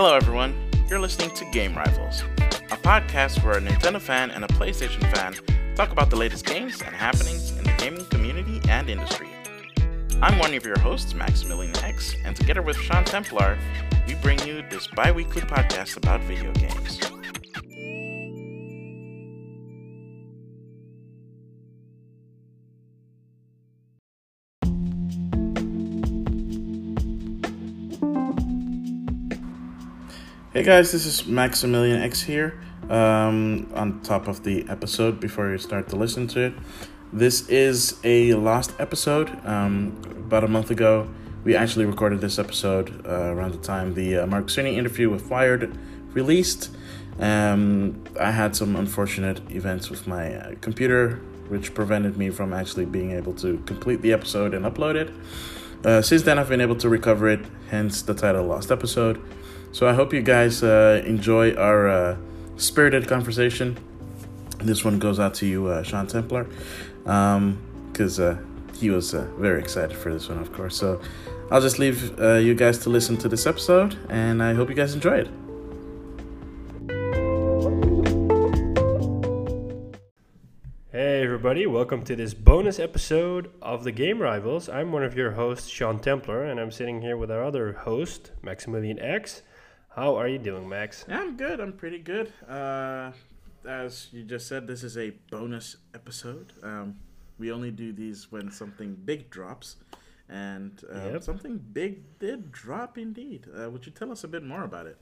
Hello, everyone. You're listening to Game Rivals, a podcast where a Nintendo fan and a PlayStation fan talk about the latest games and happenings in the gaming community and industry. I'm one of your hosts, Maximilian X, and together with Sean Templar, we bring you this bi weekly podcast about video games. Hey guys, this is Maximilian X here. Um, on top of the episode, before you start to listen to it, this is a lost episode. Um, about a month ago, we actually recorded this episode uh, around the time the uh, Mark Cerny interview with Wired released. Um, I had some unfortunate events with my uh, computer, which prevented me from actually being able to complete the episode and upload it. Uh, since then, I've been able to recover it, hence the title Lost Episode. So I hope you guys uh, enjoy our uh, spirited conversation. This one goes out to you, uh, Sean Templar, because um, he was uh, very excited for this one, of course. So I'll just leave uh, you guys to listen to this episode, and I hope you guys enjoy it. Hey everybody, welcome to this bonus episode of the Game Rivals. I'm one of your hosts, Sean Templar, and I'm sitting here with our other host, Maximilian X. How are you doing, Max? I'm good. I'm pretty good. Uh, as you just said, this is a bonus episode. Um, we only do these when something big drops, and uh, Yep. something big did drop indeed. Uh, would you tell us a bit more about it?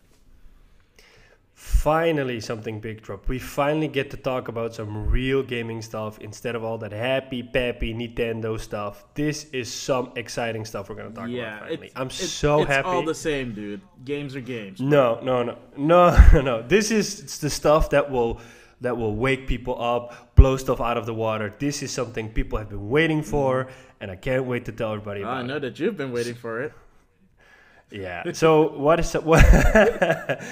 Finally, something big drop. We finally get to talk about some real gaming stuff instead of all that happy, peppy Nintendo stuff. This is some exciting stuff we're going to talk about. Finally. I'm so it's happy. It's all the same, dude. Games are games. No, no, no, no, no, no. This is it's the stuff that will that will wake people up, blow stuff out of the water. This is something people have been waiting for, mm. and I can't wait to tell everybody about. I know that you've been waiting for it. it. Yeah. So what is what?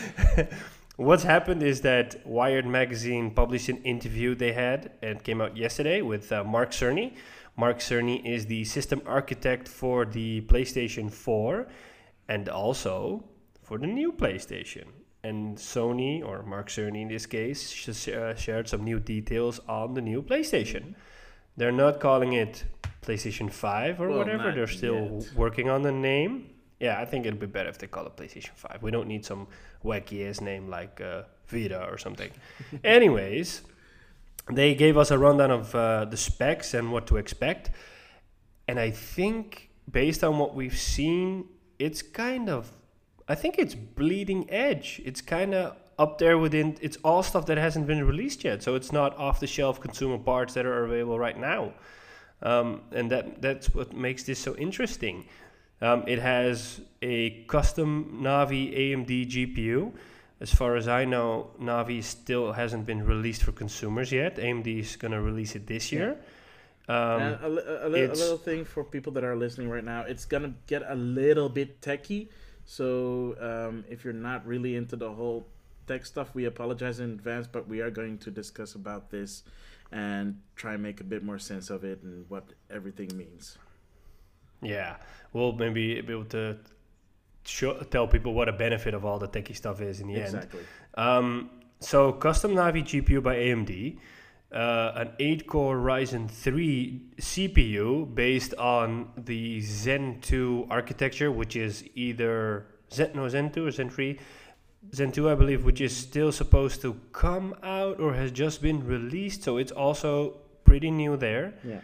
What's happened is that Wired magazine published an interview they had and came out yesterday with uh, Mark Cerny. Mark Cerny is the system architect for the PlayStation 4 and also for the new PlayStation. And Sony, or Mark Cerny in this case, sh- uh, shared some new details on the new PlayStation. They're not calling it PlayStation 5 or Well, whatever, they're still yet. working on the name. Yeah, I think it'd be better if they call it PlayStation 5. We don't need some wacky ass name like uh, Vita or something. Anyways, they gave us a rundown of uh, the specs and what to expect. And I think, based on what we've seen, it's kind of, I think it's bleeding edge. It's kind of up there within, it's all stuff that hasn't been released yet. So it's not off the shelf consumer parts that are available right now. Um, and that that's what makes this so interesting. Um, it has a custom Navi AMD GPU. As far as I know, Navi still hasn't been released for consumers yet. AMD is going to release it this year. Um, a, a, li- a little thing for people that are listening right now, it's gonna get a little bit techy. So um, if you're not really into the whole tech stuff, we apologize in advance, but we are going to discuss about this and try and make a bit more sense of it and what everything means. Yeah, we'll maybe be able to show, tell people what a benefit of all the techie stuff is in the end. Exactly. Um, so custom Navi GPU by AMD, uh, an 8-core Ryzen 3 CPU based on the Zen 2 architecture, which is either Zen no Zen 2 or Zen 3. Zen 2, I believe, which is still supposed to come out or has just been released, so it's also pretty new there Yeah.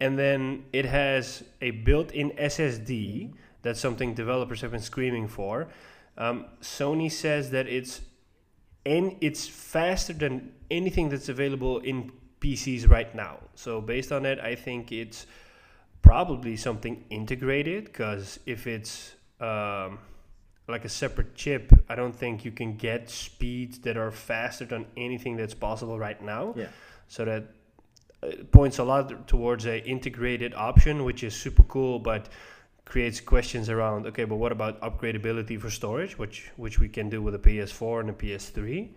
And then it has a built-in SSD. That's something developers have been screaming for. Um, Sony says that it's and it's faster than anything that's available in PCs right now. So based on that, I think it's probably something integrated because if it's um, like a separate chip, I don't think you can get speeds that are faster than anything that's possible right now. Yeah. So that points a lot towards a integrated option, which is super cool, but creates questions around okay, but what about upgradability for storage, which which we can do with a PS4 and a PS3.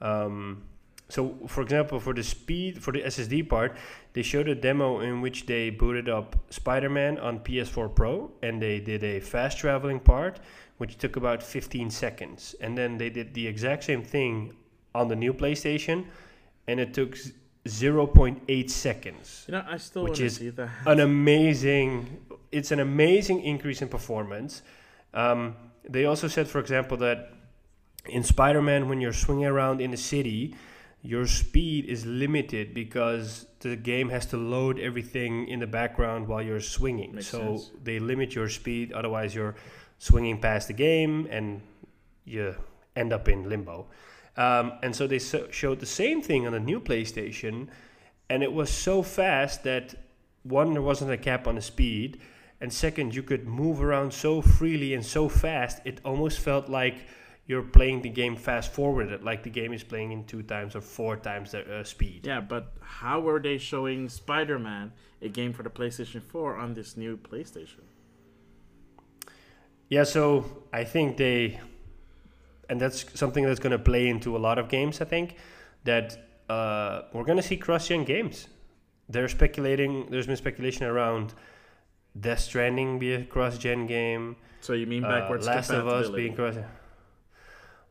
Um, so, for example, for the speed for the SSD part, they showed a demo in which they booted up Spider-Man on PS4 Pro, and they did a fast traveling part, which took about 15 seconds. And then they did the exact same thing on the new PlayStation, and it took 0.8 seconds. You know, I still Which is see that. An amazing, it's an amazing increase in performance. Um, they also said, for example, that in Spider-Man, when you're swinging around in the city, your speed is limited because the game has to load everything in the background while you're swinging. Makes so sense. they limit your speed, otherwise you're swinging past the game and you end up in limbo. Um, and so they so- showed the same thing on the new PlayStation, and it was so fast that one there wasn't a cap on the speed, and second you could move around so freely and so fast it almost felt like you're playing the game fast forwarded, like the game is playing in two times or four times the uh, speed. Yeah, but how were they showing Spider Man, a game for the PlayStation 4, on this new PlayStation? Yeah, so I think they, and that's something that's going to play into a lot of games. I think that uh, we're going to see cross-gen games. They're speculating. There's been speculation around Death Stranding be a cross-gen game. So you mean uh, backwards Last of Us compatibility? being cross.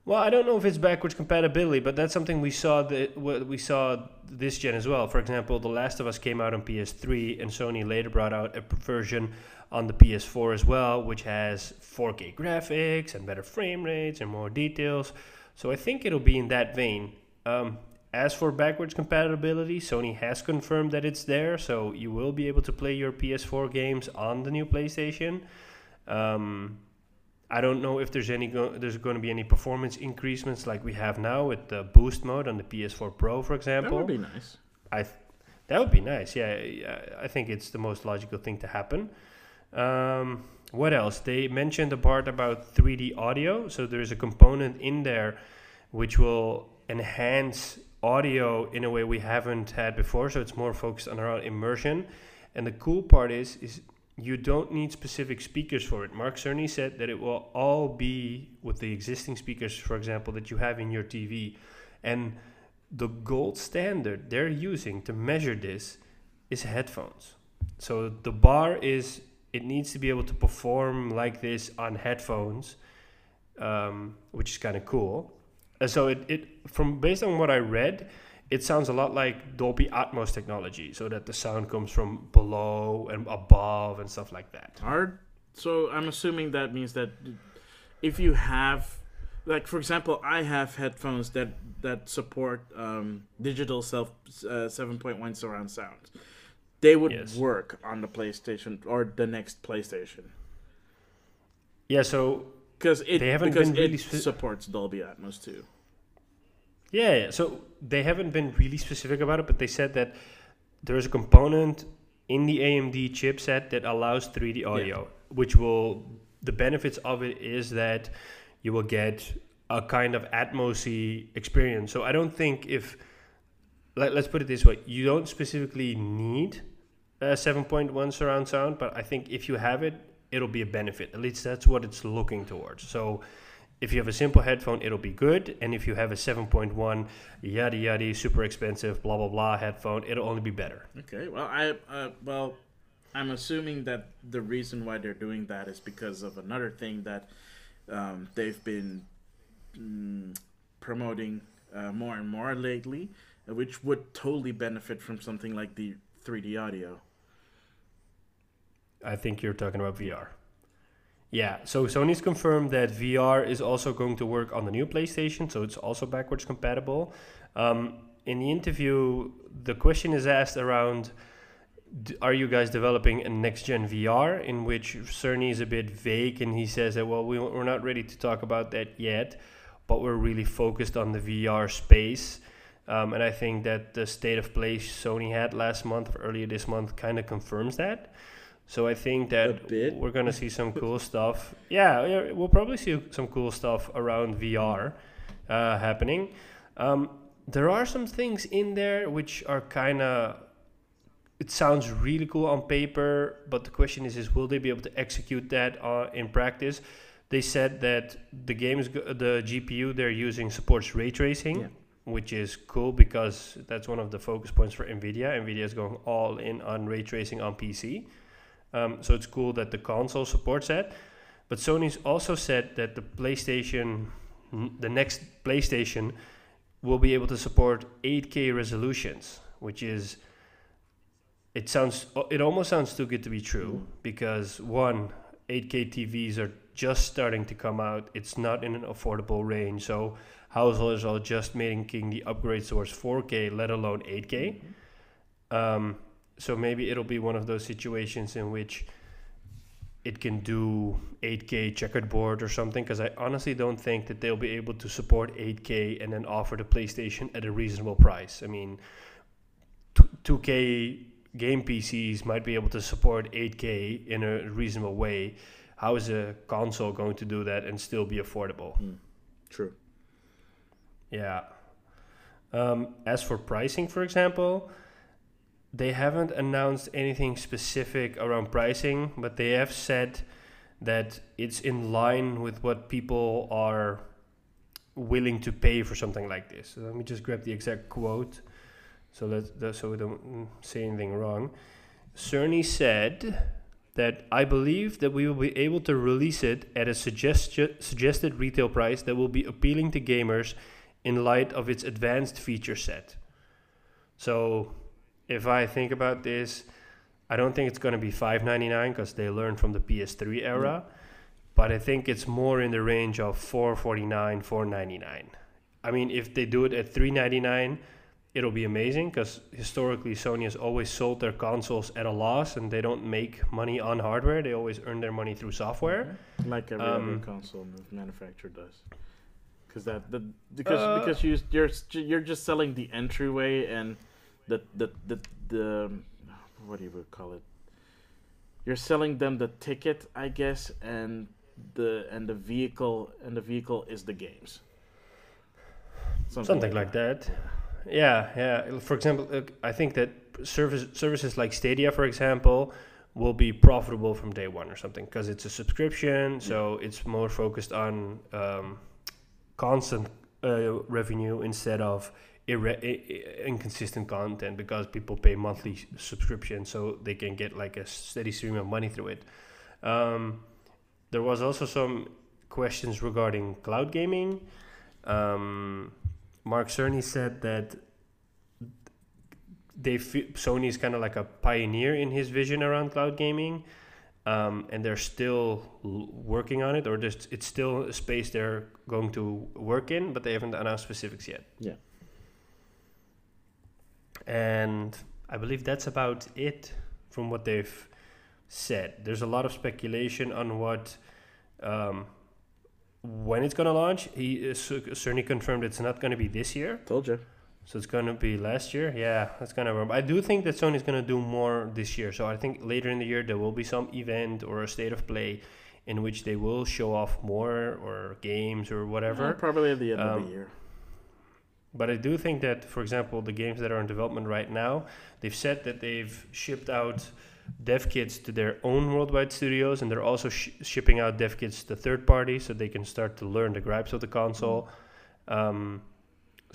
Well, I don't know if it's backwards compatibility, but that's something we saw that we saw this gen as well. For example, The Last of Us came out on PS3, and Sony later brought out a version on the PS4 as well, which has 4K graphics and better frame rates and more details. So I think it'll be in that vein. Um, as for backwards compatibility, Sony has confirmed that it's there, so you will be able to play your PS4 games on the new PlayStation. Um, I don't know if there's any go- there's going to be any performance increasements like we have now with the boost mode on the PS4 Pro, for example. That would be nice. I th- that would be nice. Yeah, yeah, I think it's the most logical thing to happen. Um, what else? They mentioned the part about 3D audio. So there's a component in there which will enhance audio in a way we haven't had before. So it's more focused on around immersion. And the cool part is is you don't need specific speakers for it. Mark Cerny said that it will all be with the existing speakers, for example, that you have in your TV. And the gold standard they're using to measure this is headphones. So the bar is it needs to be able to perform like this on headphones, um, which is kind of cool. And so it, it from based on what I read, it sounds a lot like Dolby Atmos technology, so that the sound comes from below and above and stuff like that. Hard. So I'm assuming that means that if you have, like for example, I have headphones that that support um, digital self uh, 7.1 surround sound. They would Yes. work on the PlayStation or the next PlayStation Yeah, so because it They haven't because been really it spe- supports Dolby Atmos too. Yeah, yeah. So they haven't been really specific about it, but they said that there is a component in the AMD chipset that allows 3D audio, which will the benefits of it is that you will get a kind of atmosy experience. So I don't think if let, let's put it this way, you don't specifically need a 7.1 surround sound, but I think if you have it, it'll be a benefit. At least that's what it's looking towards. So if you have a simple headphone, it'll be good. And if you have a 7.1 yada yada super expensive blah blah blah headphone, it'll only be better. Okay. Well, I uh, well, I'm assuming that the reason why they're doing that is because of another thing that um, they've been mm, promoting uh, more and more lately, which would totally benefit from something like the 3D audio. I think you're talking about VR. Yeah, so Sony's confirmed that VR is also going to work on the new PlayStation, so it's also backwards compatible. Um, in the interview, the question is asked around Are you guys developing a next gen VR? In which Cerny is a bit vague and he says that, well, we, we're not ready to talk about that yet, but we're really focused on the VR space. Um, and I think that the state of play Sony had last month or earlier this month kind of confirms that. So I think that we're gonna see some cool stuff. Yeah, yeah, we'll probably see some cool stuff around VR uh, happening. Um, there are some things in there which are kind of. It sounds really cool on paper, but the question is: is will they be able to execute that uh, in practice? They said that the games, the GPU they're using supports ray tracing, Yeah. Which is cool because that's one of the focus points for Nvidia. Nvidia is going all in on ray tracing on PC. Um, so it's cool that the console supports that. But Sony's also said that the PlayStation, the next PlayStation, will be able to support 8K resolutions, which is it sounds it almost sounds too good to be true because one 8K TVs are just starting to come out. It's not in an affordable range, so households are just making the upgrade towards 4K, let alone 8K. Um, so maybe it'll be one of those situations in which it can do 8K checkered board or something. Because I honestly don't think that they'll be able to support 8K and then offer the PlayStation at a reasonable price. I mean, 2K game PCs might be able to support 8K in a reasonable way. How is a console going to do that and still be affordable? Mm, true. Yeah. Um, as for pricing, for example, they haven't announced anything specific around pricing, but they have said that it's in line with what people are willing to pay for something like this. So let me just grab the exact quote. So that so we don't say anything wrong. Cerny said that I believe that we will be able to release it at a suggest- suggested retail price that will be appealing to gamers in light of its advanced feature set. So, if I think about this, I don't think it's going to be 5.99 because they learned from the PS3 era, mm. but I think it's more in the range of 4.49, 4.99. I mean, if they do it at 3.99 it'll be amazing because historically Sony has always sold their consoles at a loss and they don't make money on hardware. They always earn their money through software, mm-hmm. like every um, other console manufacturer does. Because that the because uh, because you you're you're just selling the entryway and the the the the what do you call it? You're selling them the ticket, I guess, and the and the vehicle and the vehicle is the games. Something, Something like, like that. that. Yeah, yeah. For example, I think that service, services like Stadia, for example, will be profitable from day one or something because it's a subscription, so it's more focused on um, constant uh, revenue instead of irre- inconsistent content because people pay monthly subscription, so they can get like a steady stream of money through it. Um, there was also some questions regarding cloud gaming. Um, Mark Cerny said that they Sony is kind of like a pioneer in his vision around cloud gaming, um, and they're still working on it, or just it's still a space they're going to work in, but they haven't announced specifics yet. Yeah. And I believe that's about it from what they've said. There's a lot of speculation on what um, when it's going to launch. He certainly confirmed it's not going to be this year. Told you. So it's going to be last year. Yeah, that's kind of. I do think that Sony's going to do more this year. So I think later in the year there will be some event or a state of play in which they will show off more or games or whatever. Yeah, probably at the end um, of the um, year. But I do think that, for example, the games that are in development right now, they've said that they've shipped out dev kits to their own worldwide studios, and they're also sh- shipping out dev kits to third parties so they can start to learn the gripes of the console. Um,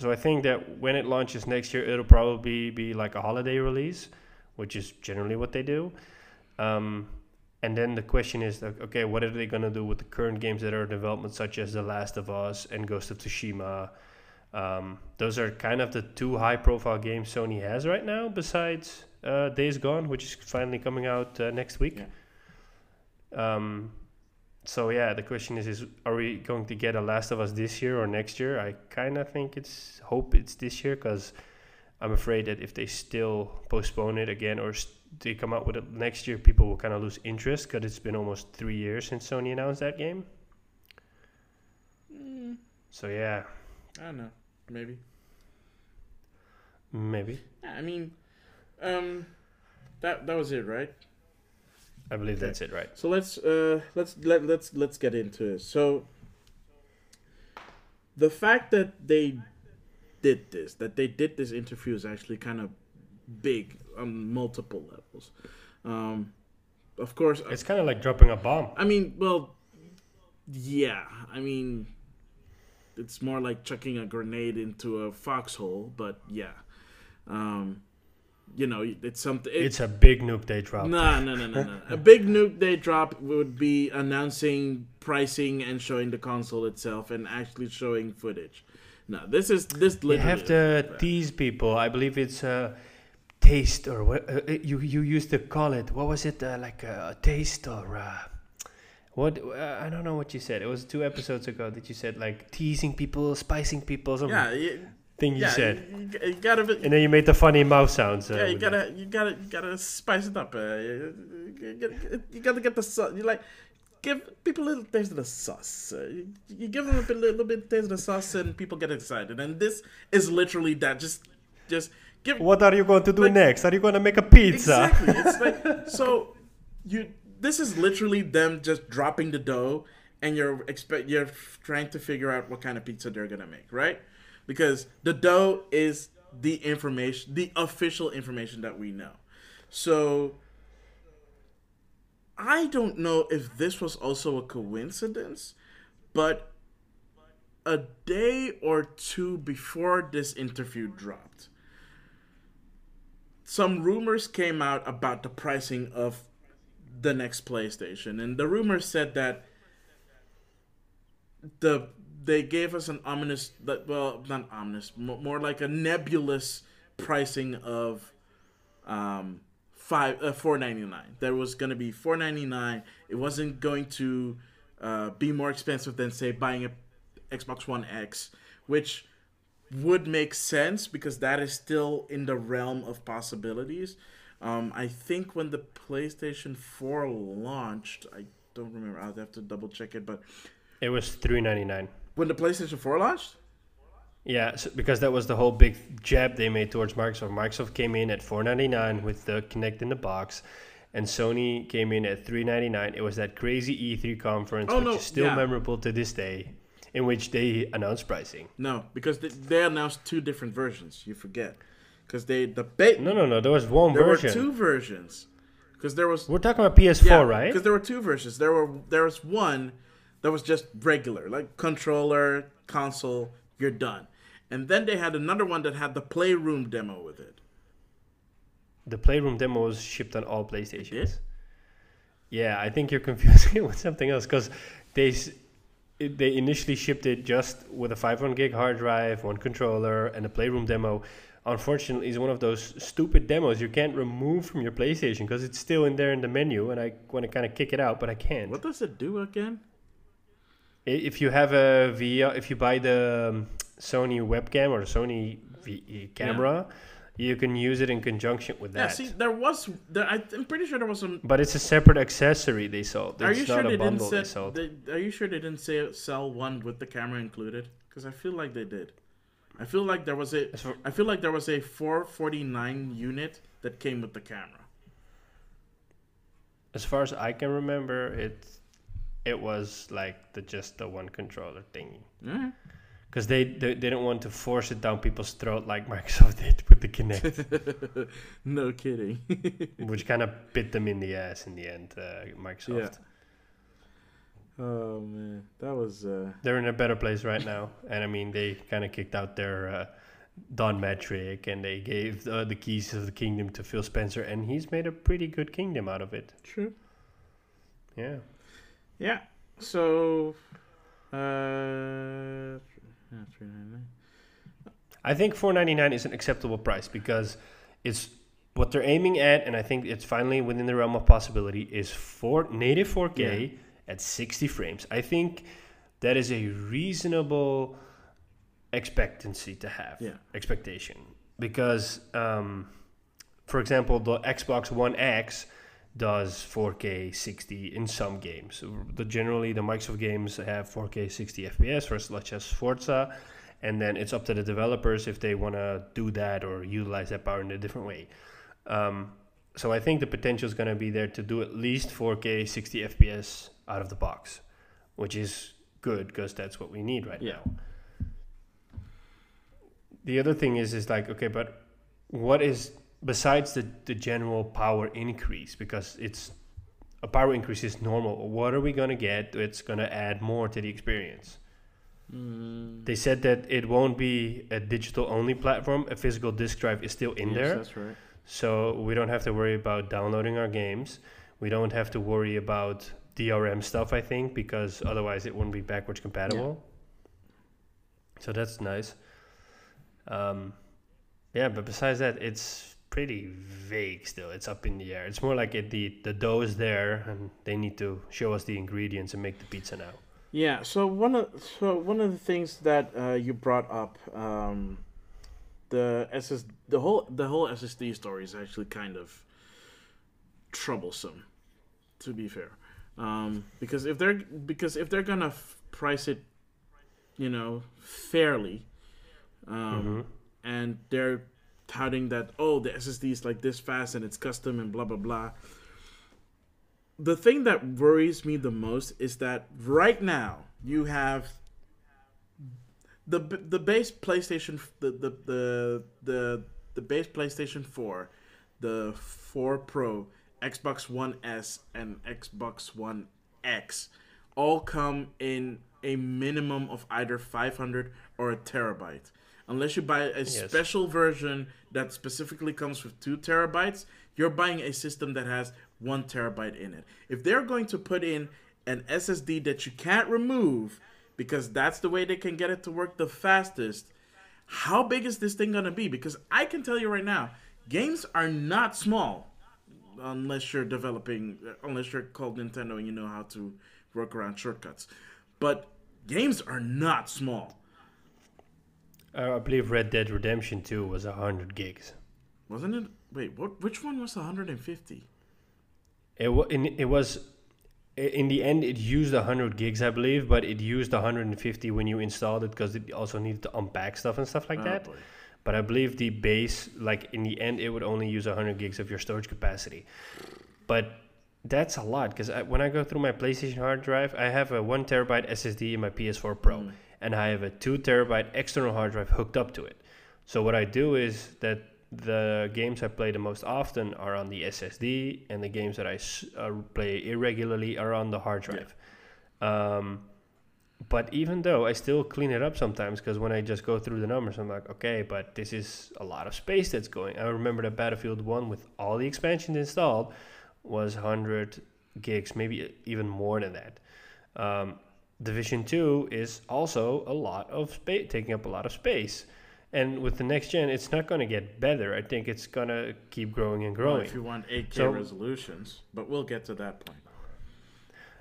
so I think that when it launches next year, it'll probably be like a holiday release, which is generally what they do. Um, and then the question is, okay, what are they going to do with the current games that are in development, such as The Last of Us and Ghost of Tsushima? Um, those are kind of the two high-profile games Sony has right now, besides uh, Days Gone, which is finally coming out uh, next week. Yeah. Um, so yeah, the question is: Is are we going to get a Last of Us this year or next year? I kind of think it's hope it's this year because I'm afraid that if they still postpone it again or st- they come out with it next year, people will kind of lose interest because it's been almost three years since Sony announced that game. Mm. So yeah, I don't know, maybe. Maybe. Yeah, I mean, um, that that was it, right? I believe okay. that's it, right? So let's uh let's let let's let's get into it. So the fact that they did this, that they did this interview, is actually kind of big on multiple levels. Um, of course, it's kind of like dropping a bomb. I mean, well, yeah. I mean, it's more like chucking a grenade into a foxhole, but yeah. Um, you know, it's something. It's a big nuke they dropped. No, no, no, no, no. a big nuke they drop would be announcing pricing and showing the console itself and actually showing footage. No, this is this. You have to tease people. I believe it's a taste or what uh, uh, you you used to call it. What was it uh, like a, taste or uh, what? Uh, I don't know what you said. It was two episodes ago that you said like teasing people, spicing people. Some Yeah, thing you yeah. said, You, you gotta. be- and then you made the funny mouth sounds. Uh, yeah, you gotta, you gotta, you gotta spice it up. Uh, you, you gotta- you gotta get the sauce. You like give people a little taste of the sauce. Uh, you, you give them a bit, little bit taste of the sauce, and people get excited. And this is literally that. Just, just give. What are you going to do Like- next? Are you going to make a pizza? Exactly. It's like so. You. This is literally them just dropping the dough, and you're expect you're trying to figure out what kind of pizza they're gonna make, right? Because the dough is the information, the official information that we know. So I don't know if this was also a coincidence, but a day or two before this interview dropped, some rumors came out about the pricing of the next PlayStation, and the rumors said that the they gave us an ominous, well, not ominous, more like a nebulous pricing of um five uh, four ninety nine. There was gonna be four ninety nine. It wasn't going to uh, be more expensive than say buying a Xbox One X, which would make sense because that is still in the realm of possibilities. Um, I think when the PlayStation 4 launched, I don't remember. I'll have to double check it. But It was three ninety nine. When the PlayStation 4 launched, Yeah, so, because that was the whole big jab they made towards Microsoft. Microsoft came in at four ninety nine with the Kinect in the box, and Sony came in at three ninety nine. It was that crazy E3 conference, Oh, which no, is still yeah. memorable to this day, in which they announced pricing. no, because they, they announced two different versions. You forget, because they the ba- No, no, no. There was one there version. There were two versions. Because there was We're talking about PS4, right? Because there were two versions. There were there was one that was just regular, like controller, console, you're done. And then they had another one that had the playroom demo with it. The Playroom demo was shipped on all PlayStations. Yeah, I think you're confusing it with something else because they they initially shipped it just with a 500 gig hard drive, one controller, and a Playroom demo. Unfortunately, it's one of those stupid demos you can't remove from your PlayStation because it's still in there in the menu, and I want to kind of kick it out, but I can't. What does it do again? If you have a VR, if you buy the um, Sony webcam or Sony v- camera, you can use it in conjunction with that. Yeah, see, there was. There, I'm pretty sure there was some. But it's a separate accessory they sold. Are It's you not sure a they didn't bundle they sold. they, Are you sure they didn't say sell one with the camera included? Because I feel like they did. I feel like there was a. I feel like there was a 449 unit that came with the camera. As far as I can remember, it it was like the just the one controller thingy. Yeah. Because they, they didn't want to force it down people's throat like Microsoft did with the Kinect, no kidding. which kind of bit them in the ass in the end. Uh, Microsoft. oh man, that was. Uh, They're in a better place right now, and I mean they kind of kicked out their uh, Don Mattrick, and they gave uh, the keys of the kingdom to Phil Spencer, and he's made a pretty good kingdom out of it. true. Yeah. Yeah. So. Uh, 399. I think 4.99 is an acceptable price because it's what they're aiming at, and I think it's finally within the realm of possibility. Is for native 4K at 60 frames. I think that is a reasonable expectancy to have. Yeah. Expectation because, um, for example, the Xbox One X does 4K 60 in some games. The generally the Microsoft games have 4K 60 FPS, for such as Forza, and then it's up to the developers if they want to do that or utilize that power in a different way. Um, so I think the potential is going to be there to do at least 4K 60 FPS out of the box, which is good because that's what we need right Yeah. now. The other thing is is like okay, but what is besides the, the general power increase because it's a power increase is normal. What are we gonna get? It's gonna add more to the experience. Mm, They said that it won't be a digital only platform. A physical disk drive is still in yes, there. That's right. so we don't have to worry about downloading our games. We don't have to worry about DRM stuff, I think, because otherwise it wouldn't be backwards compatible. So that's nice. Um, yeah, but besides that, it's pretty vague still. It's up in the air. It's more like it, the the dough is there, and they need to show us the ingredients and make the pizza now. Yeah. So one of so one of the things that uh, you brought up, um, the SS the whole the whole SSD story is actually kind of troublesome, to be fair, um, because if they're because if they're gonna f- price it, you know, fairly, um, and they're touting that oh the SSD is like this fast and it's custom and blah blah blah. The thing that worries me the most is that right now you have the the base PlayStation the the the the, the base PlayStation 4, the 4 Pro, Xbox One S and Xbox One X all come in a minimum of either 500 or a terabyte. Unless you buy a Yes. special version that specifically comes with 2 terabytes, you're buying a system that has 1 terabyte in it. If they're going to put in an SSD that you can't remove because that's the way they can get it to work the fastest, how big is this thing going to be? Because I can tell you right now, games are not small unless you're developing, unless you're called Nintendo and you know how to work around shortcuts. But games are not small. Uh, I believe Red Dead Redemption 2 was 100 gigs. Wasn't it? Wait, what? Which one was 150? It, wa- in, it was in the end it used 100 gigs I believe, but it used 150 when you installed it because it also needed to unpack stuff and stuff like Oh, that. boy. But I believe the base, like in the end, it would only use 100 gigs of your storage capacity. But that's a lot because when I go through my PlayStation hard drive, I have a one terabyte SSD in my PS4 Pro, Mm. And I have a two terabyte external hard drive hooked up to it. So what I do is that the games I play the most often are on the SSD, and the games that I s- uh, play irregularly are on the hard drive. Um, but even though I still clean it up sometimes, because when I just go through the numbers, I'm like, okay, but this is a lot of space that's going. I remember that Battlefield 1 with all the expansions installed was 100 gigs, maybe even more than that. Um, Division 2 is also a lot of space, taking up a lot of space. And with the next gen, it's not going to get better. I think it's going to keep growing and Well, growing. if you want 8K So- resolutions, but we'll get to that point.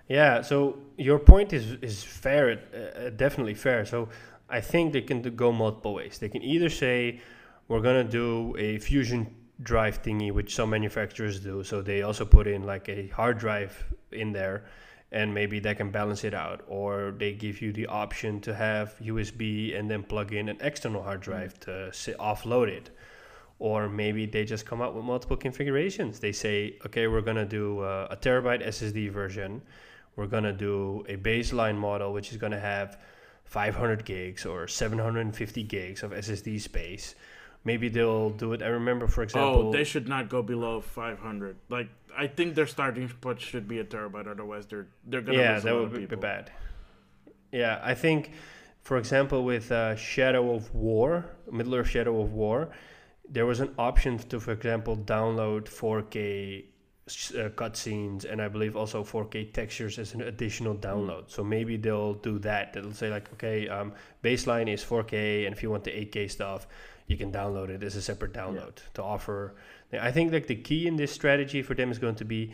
Yeah, so your point is is fair, uh, definitely fair. So I think they can go multiple ways. They can either say we're gonna do a fusion drive thingy, which some manufacturers do. So they also put in like a hard drive in there, and maybe that can balance it out. Or they give you the option to have USB and then plug in an external hard drive to offload it or maybe they just come out with multiple configurations. They say, okay, we're gonna do uh, a terabyte SSD version. We're gonna do a baseline model, which is gonna have 500 gigs or 750 gigs of SSD space. Maybe they'll do it. I remember, for example, Oh, they should not go below 500. Like I think their starting spot should be a terabyte. Otherwise, they're they're gonna yeah, that would be, be people. bad. Yeah, I think, for example, with uh, Shadow of War, Middle Earth Shadow of War, there was an option to, for example, download 4K uh, cutscenes and I believe also 4K textures as an additional download. So maybe they'll do that. They'll say like, okay, um, baseline is 4K, and if you want the 8K stuff, you can download it as a separate download to offer. I think like the key in this strategy for them is going to be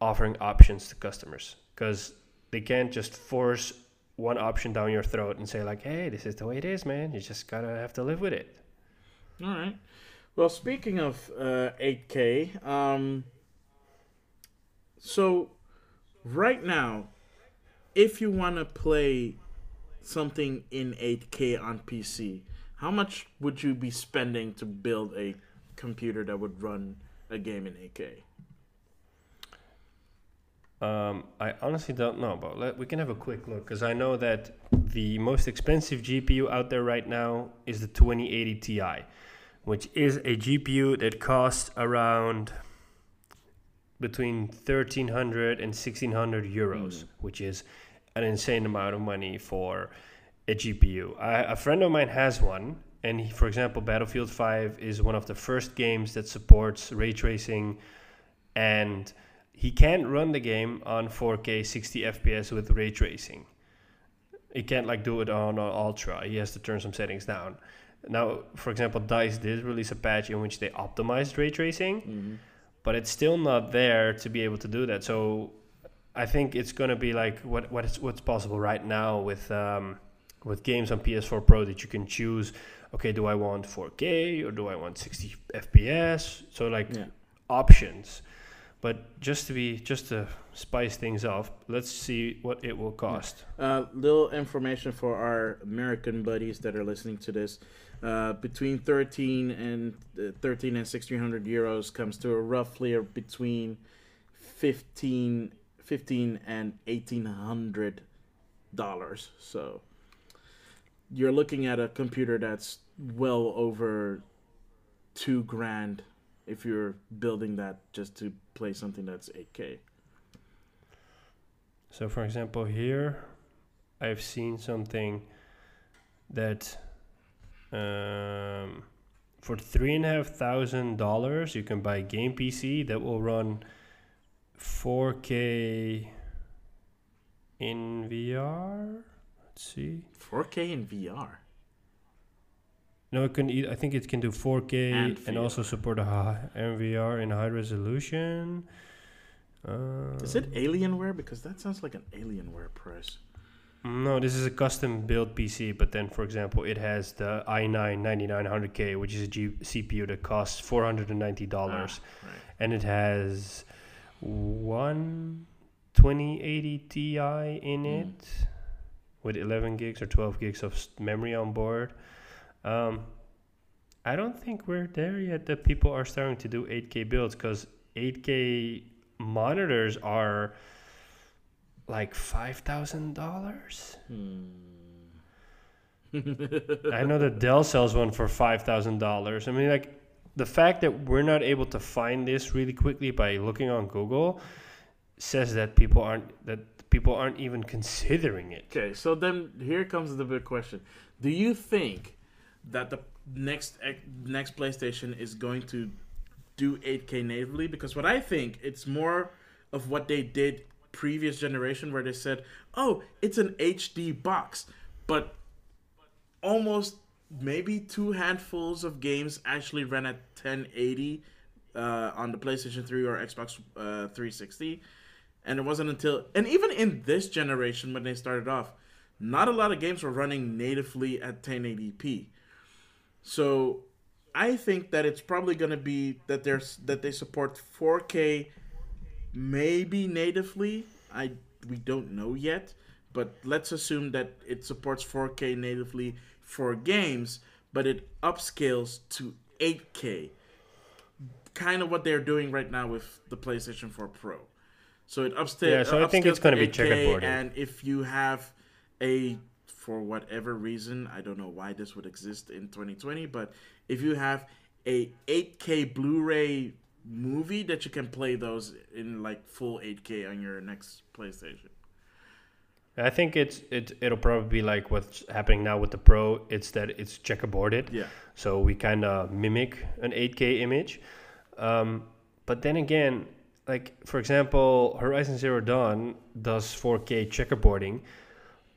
offering options to customers because they can't just force one option down your throat and say like, hey, this is the way it is, man. You just gotta have to live with it. All right. Well, speaking of uh, 8K, um, so right now, if you want to play something in 8K on PC, how much would you be spending to build a computer that would run a game in 8K? Um, I honestly don't know, but let, we can have a quick look because I know that the most expensive GPU out there right now is the 2080 Ti, which is a GPU that costs around between 1300 and 1600 euros, which is an insane amount of money for a GPU. I, a friend of mine has one, and he, for example, Battlefield 5 is one of the first games that supports ray tracing, and he can't run the game on 4K 60 FPS with ray tracing. He can't like do it on, on ultra. He has to turn some settings down. Now, for example, Dice did release a patch in which they optimized ray tracing, Mm-hmm. but it's still not there to be able to do that. So I think it's going to be like what what is what's possible right now with um, with games on PS4 Pro that you can choose. Okay, do I want 4K or do I want 60 FPS? So like Yeah. options. But just to be just to spice things off, let's see what it will cost. Uh, little information for our American buddies that are listening to this. Uh, between 13 and uh, 13 and 1600 euros comes to a roughly between 15, 15 and 1800 dollars. So you're looking at a computer that's well over two grand if you're building that just to play something that's 8K. So, for example, here I've seen something that um, for three and a half thousand dollars you can buy a game PC that will run 4K in VR. Let's see. 4K in VR. No, it can. I think it can do 4K And and, also support a high MVR in high resolution. Uh, Is it Alienware? Because that sounds like an Alienware price. No, this is a custom built PC, but then, for example, it has the i9 9900K, which is a G- CPU that costs $490, Ah, right. and it has one 2080 Ti in Mm. it with 11 gigs or 12 gigs of memory on board. Um, I don't think we're there yet that people are starting to do 8K builds because 8K monitors are like $5,000. Hmm. I know that Dell sells one for five thousand dollars. I mean, like the fact that we're not able to find this really quickly by looking on Google says that people aren't that people aren't even considering it. Okay, so then here comes the big question: Do you think that the next next PlayStation is going to do 8K natively? Because what I think it's more of what they did previous generation, where they said, "Oh, it's an HD box," but almost maybe two handfuls of games actually ran at 1080 uh, on the PlayStation 3 or Xbox uh, 360. And it wasn't until, and even in this generation when they started off, not a lot of games were running natively at 1080p. So I think that it's probably going to be that there's that they support 4K maybe natively. I we don't know yet, but let's assume that it supports 4K natively for games, but it upscales to 8K. Kind of what they're doing right now with the PlayStation 4 Pro. So it upscales. Yeah, so I think it's going to be checkerboarding. And if you have a for whatever reason, I don't know why this would exist in 2020, but if you have a 8K Blu-ray movie that you can play those in like full 8K on your next PlayStation. I think it's it it'll probably be like what's happening now with the Pro. It's that it's checkerboarded. Yeah. So we kind of mimic an 8K image. Um, but then again, like for example, Horizon Zero Dawn does 4K checkerboarding,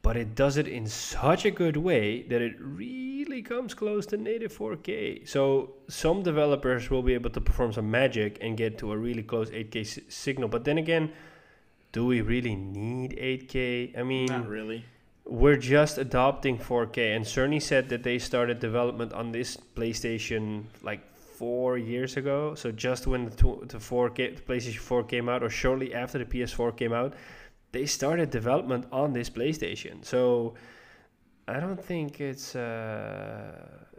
but it does it in such a good way that it really comes close to native 4K. So some developers will be able to perform some magic and get to a really close 8K s- signal. But then again, do we really need 8K? I mean, Not really. we're just adopting 4K, and Cerny said that they started development on this PlayStation like four years ago. So just when the, tw- the 4K, the PlayStation 4 came out, or shortly after the PS4 came out, they started development on this PlayStation. So I don't think it's. Uh,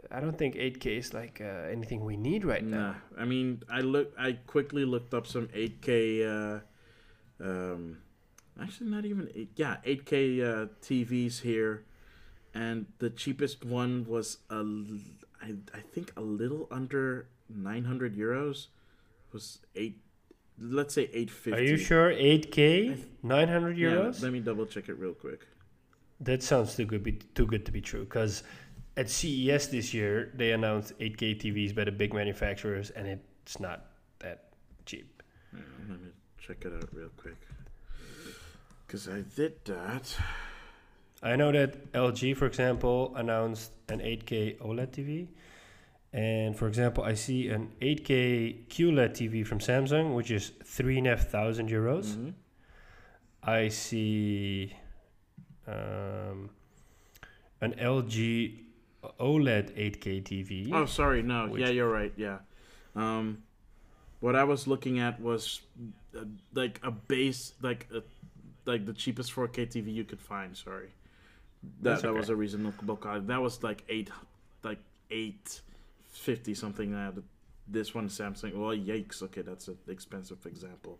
I don't think 8K is like uh, anything we need right now. Nah, I mean, I look. I quickly looked up some 8K. Uh, um, actually, not even eight. Yeah, 8K uh, TVs here, and the cheapest one was a. I I think a little under 900 euros. Was eight. Let's say 850. Are you sure 8K, 900 euros Yeah, let me double check it real quick. That sounds too good be too good to be true because at CES this year, they announced 8K TVs by the big manufacturers, and it's not that cheap. Yeah, let me check it out real quick. Because I did that. I know that LG, for example, announced an 8K OLED TV. And for example, I see an 8K QLED TV from Samsung, which is three and a half thousand euros. Mm-hmm. I see um, an LG OLED 8K TV. Oh, sorry. No. Which- Yeah, you're right. Yeah. Um, what I was looking at was uh, like a base, like a, like the cheapest 4K TV you could find. Sorry. That That's that was a reasonable. That was like eight, like eight fifty something. That this one Samsung. Well, yikes. Okay, that's an expensive example.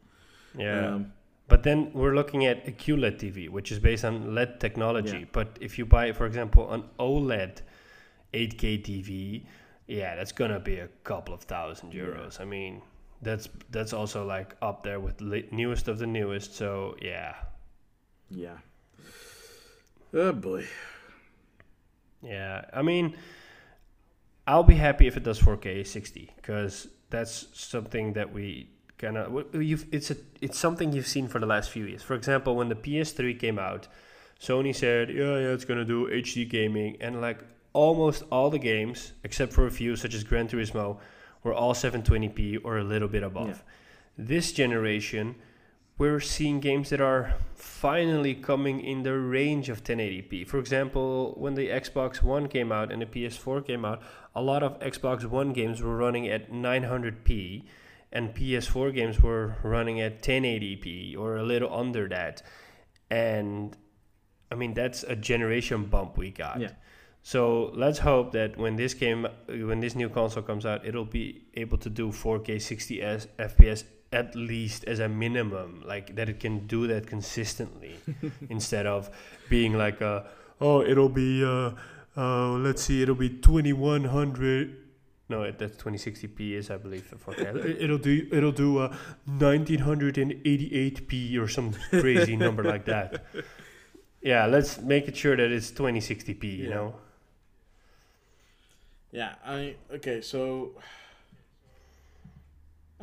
Yeah. Um, But then we're looking at a QLED TV, which is based on LED technology. Yeah. But if you buy, for example, an OLED 8K TV, yeah, that's gonna be a couple of thousand Yeah. euros. I mean, that's that's also like up there with the newest of the newest. So yeah, yeah. Oh boy. yeah. I mean, I'll be happy if it does 4K 60 because that's something that we kind of you've it's a it's something you've seen for the last few years. For example, when the PS3 came out, Sony said, "Yeah, yeah, it's gonna do HD gaming," and like almost all the games, except for a few such as Gran Turismo, were all 720p or a little bit above. This generation, we're seeing games that are finally coming in the range of 1080p. For example, when the Xbox One came out and the PS4 came out, a lot of Xbox One games were running at 900p and PS4 games were running at 1080p or a little under that. And I mean, that's a generation bump we got. Yeah. So let's hope that when this game, when this new console comes out, it'll be able to do 4K 60 s FPS at least as a minimum, like that it can do that consistently, instead of being like a, oh, it'll be, uh, uh, let's see, it'll be 2100. No, that's 2060p is, I believe, the 4K. It- it'll do, it'll do uh, 1988p or some crazy number like that. Yeah, let's make it sure that it's 2060p. You Yeah. know. Yeah, I okay. So,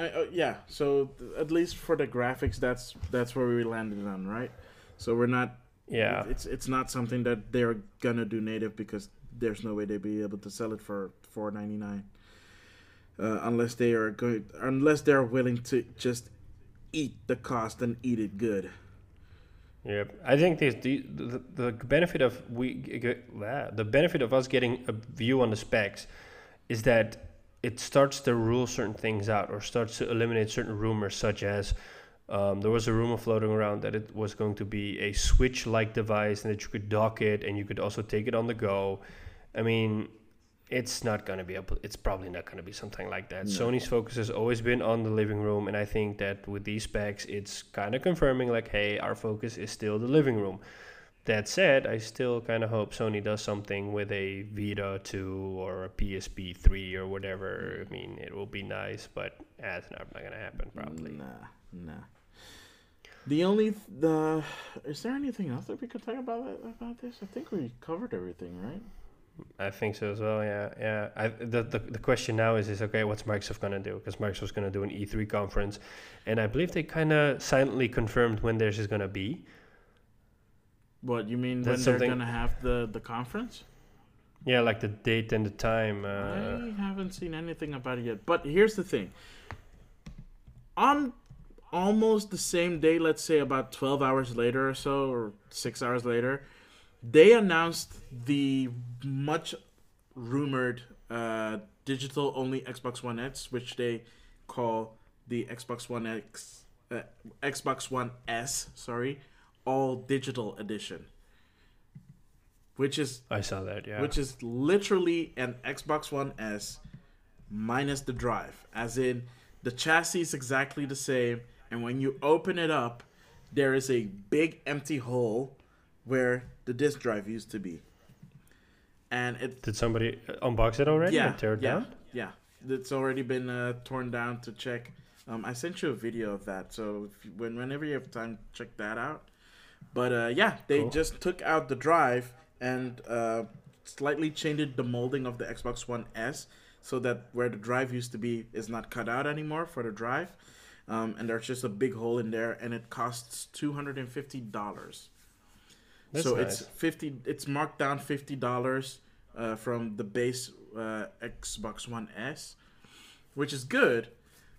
I uh, yeah. So th- at least for the graphics, that's that's where we landed on, right? So we're not. Yeah. It's it's not something that they're gonna do native because there's no way they'd be able to sell it for four ninety nine. Uh, unless they are going, unless they're willing to just eat the cost and eat it good. Yep. I think this, the, the the benefit of we the benefit of us getting a view on the specs is that it starts to rule certain things out or starts to eliminate certain rumors such as um, there was a rumor floating around that it was going to be a switch like device and that you could dock it and you could also take it on the go. I mean it's not going to be able it's probably not going to be something like that. No. sony's focus has always been on the living room and i think that with these specs it's kind of confirming like hey our focus is still the living room that said i still kind of hope sony does something with a vita 2 or a psp 3 or whatever i mean it will be nice but eh, it's not, not going to happen probably Nah, nah. The only the is there anything else that we could talk about about this? I think we covered everything, right? I think so as well. Yeah, yeah. I, the, the the question now is is okay, what's Microsoft gonna do? Because Microsoft's gonna do an E3 conference, and I believe they kind of silently confirmed when theirs is gonna be. What you mean That's when something- they're gonna have the the conference? Yeah, like the date and the time. Uh, I haven't seen anything about it yet. But here's the thing. On almost the same day, let's say about 12 hours later or so, or six hours later, they announced the much rumored uh, digital only Xbox One X, which they call the Xbox One X, uh, Xbox One S, sorry, all digital edition. Which is I saw that. Yeah. which is literally an Xbox One S minus the drive. As in, the chassis is exactly the same, and when you open it up, there is a big empty hole where the disk drive used to be. And it, Did somebody uh, unbox it already yeah, tear it yeah, down? yeah, it's already been uh, torn down to check. Um, I sent you a video of that, so you, when whenever you have time, check that out. But uh, yeah, they Cool. just took out the drive and uh, slightly changed the molding of the Xbox One S so that where the drive used to be is not cut out anymore for the drive. Um, and there's just a big hole in there, and it costs two hundred and fifty dollars. So nice. it's fifty. It's marked down fifty dollars uh, from the base uh, Xbox One S, which is good.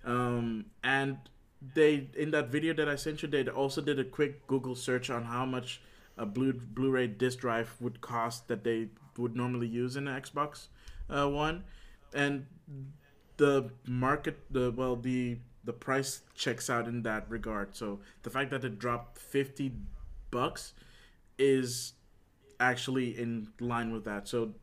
Um, and they in that video that I sent you, they also did a quick Google search on how much a blue Blu-ray disc drive would cost that they would normally use in an Xbox uh, One, and the market, the well, the the price checks out in that regard. So the fact that it dropped fifty bucks is actually in line with that. So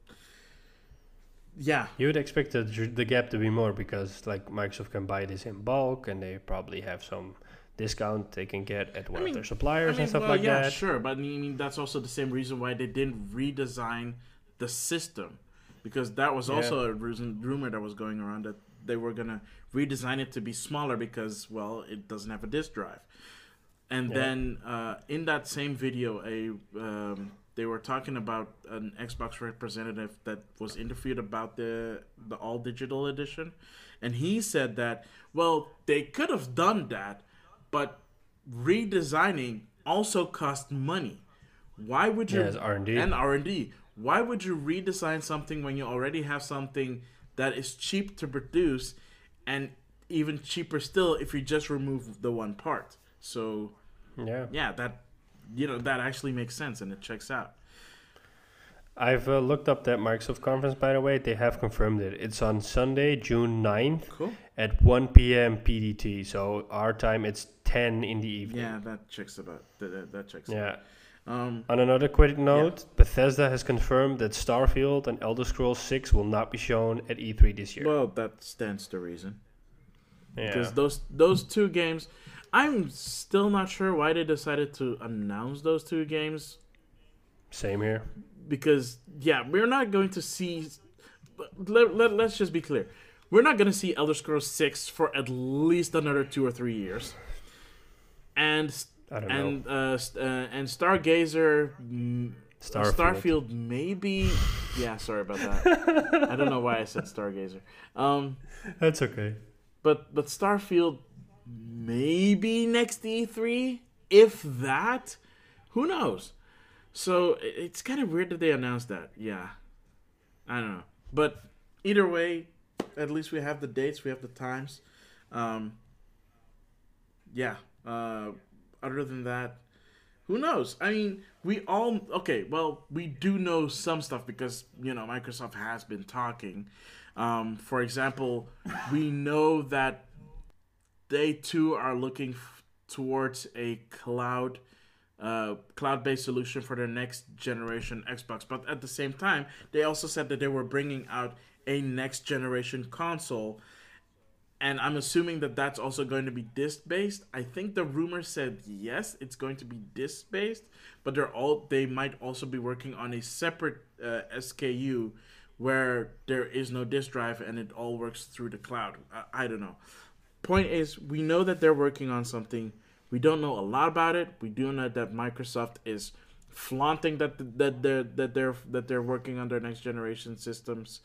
yeah, You would expect the, the gap to be more because like Microsoft can buy this in bulk and they probably have some discount they can get at one mean- of their suppliers I mean, and stuff well, like yeah, that. Yeah, sure, but I mean that's also the same reason why they didn't redesign the system, because that was Yeah. also a reason, rumor that was going around that they were gonna redesign it to be smaller because well it doesn't have a disk drive, and Yeah. then uh, in that same video a um, they were talking about an Xbox representative that was interviewed about the the all digital edition, and he said that well they could have done that, but redesigning also cost money. Why would you Yeah, R&D. and R and D? Why would you redesign something when you already have something that is cheap to produce, and even cheaper still if you just remove the one part? So Yeah. yeah, that you know that actually makes sense and it checks out. I've uh, looked up that Microsoft conference, by the way. They have confirmed it. It's on Sunday, June 9th Cool. at 1 p.m. PDT. So our time, it's 10 in the evening. Yeah, that checks about that. That, checks. Yeah. Out. Um. On another quick note, Bethesda has confirmed that Starfield and Elder Scrolls 6 will not be shown at E3 this year. Well, that stands to reason yeah. because those those two games, I'm still not sure why they decided to announce those two games Same here. because yeah, we're not going to see. Let, let, let's just be clear. We're not going to see Elder Scrolls 6 for at least another 2 or 3 years. And I don't know. and uh, st- uh and Stargazer mm, Starfield. Starfield maybe yeah, sorry about that. I don't know why I said Stargazer. Um That's okay. but but Starfield maybe next E3 if that who knows? So it's kind of weird that they announced that yeah. I don't know. But either way at least we have the dates we have the times. Um yeah uh other than that who knows? I mean we all okay well we do know some stuff because you know Microsoft has been talking. Um, for example, we know that they too are looking f- towards a cloud, uh, cloud-based solution for their next generation Xbox. But at the same time, they also said that they were bringing out a next generation console, and I'm assuming that that's also going to be disc-based. I think the rumor said yes, it's going to be disc-based, but they're all they might also be working on a separate uh, SKU where there is no disk drive and it all works through the cloud. I, I don't know. Point is, we know that they're working on something. We don't know a lot about it. We do know that Microsoft is flaunting that that they're that they're that they're working on their next generation systems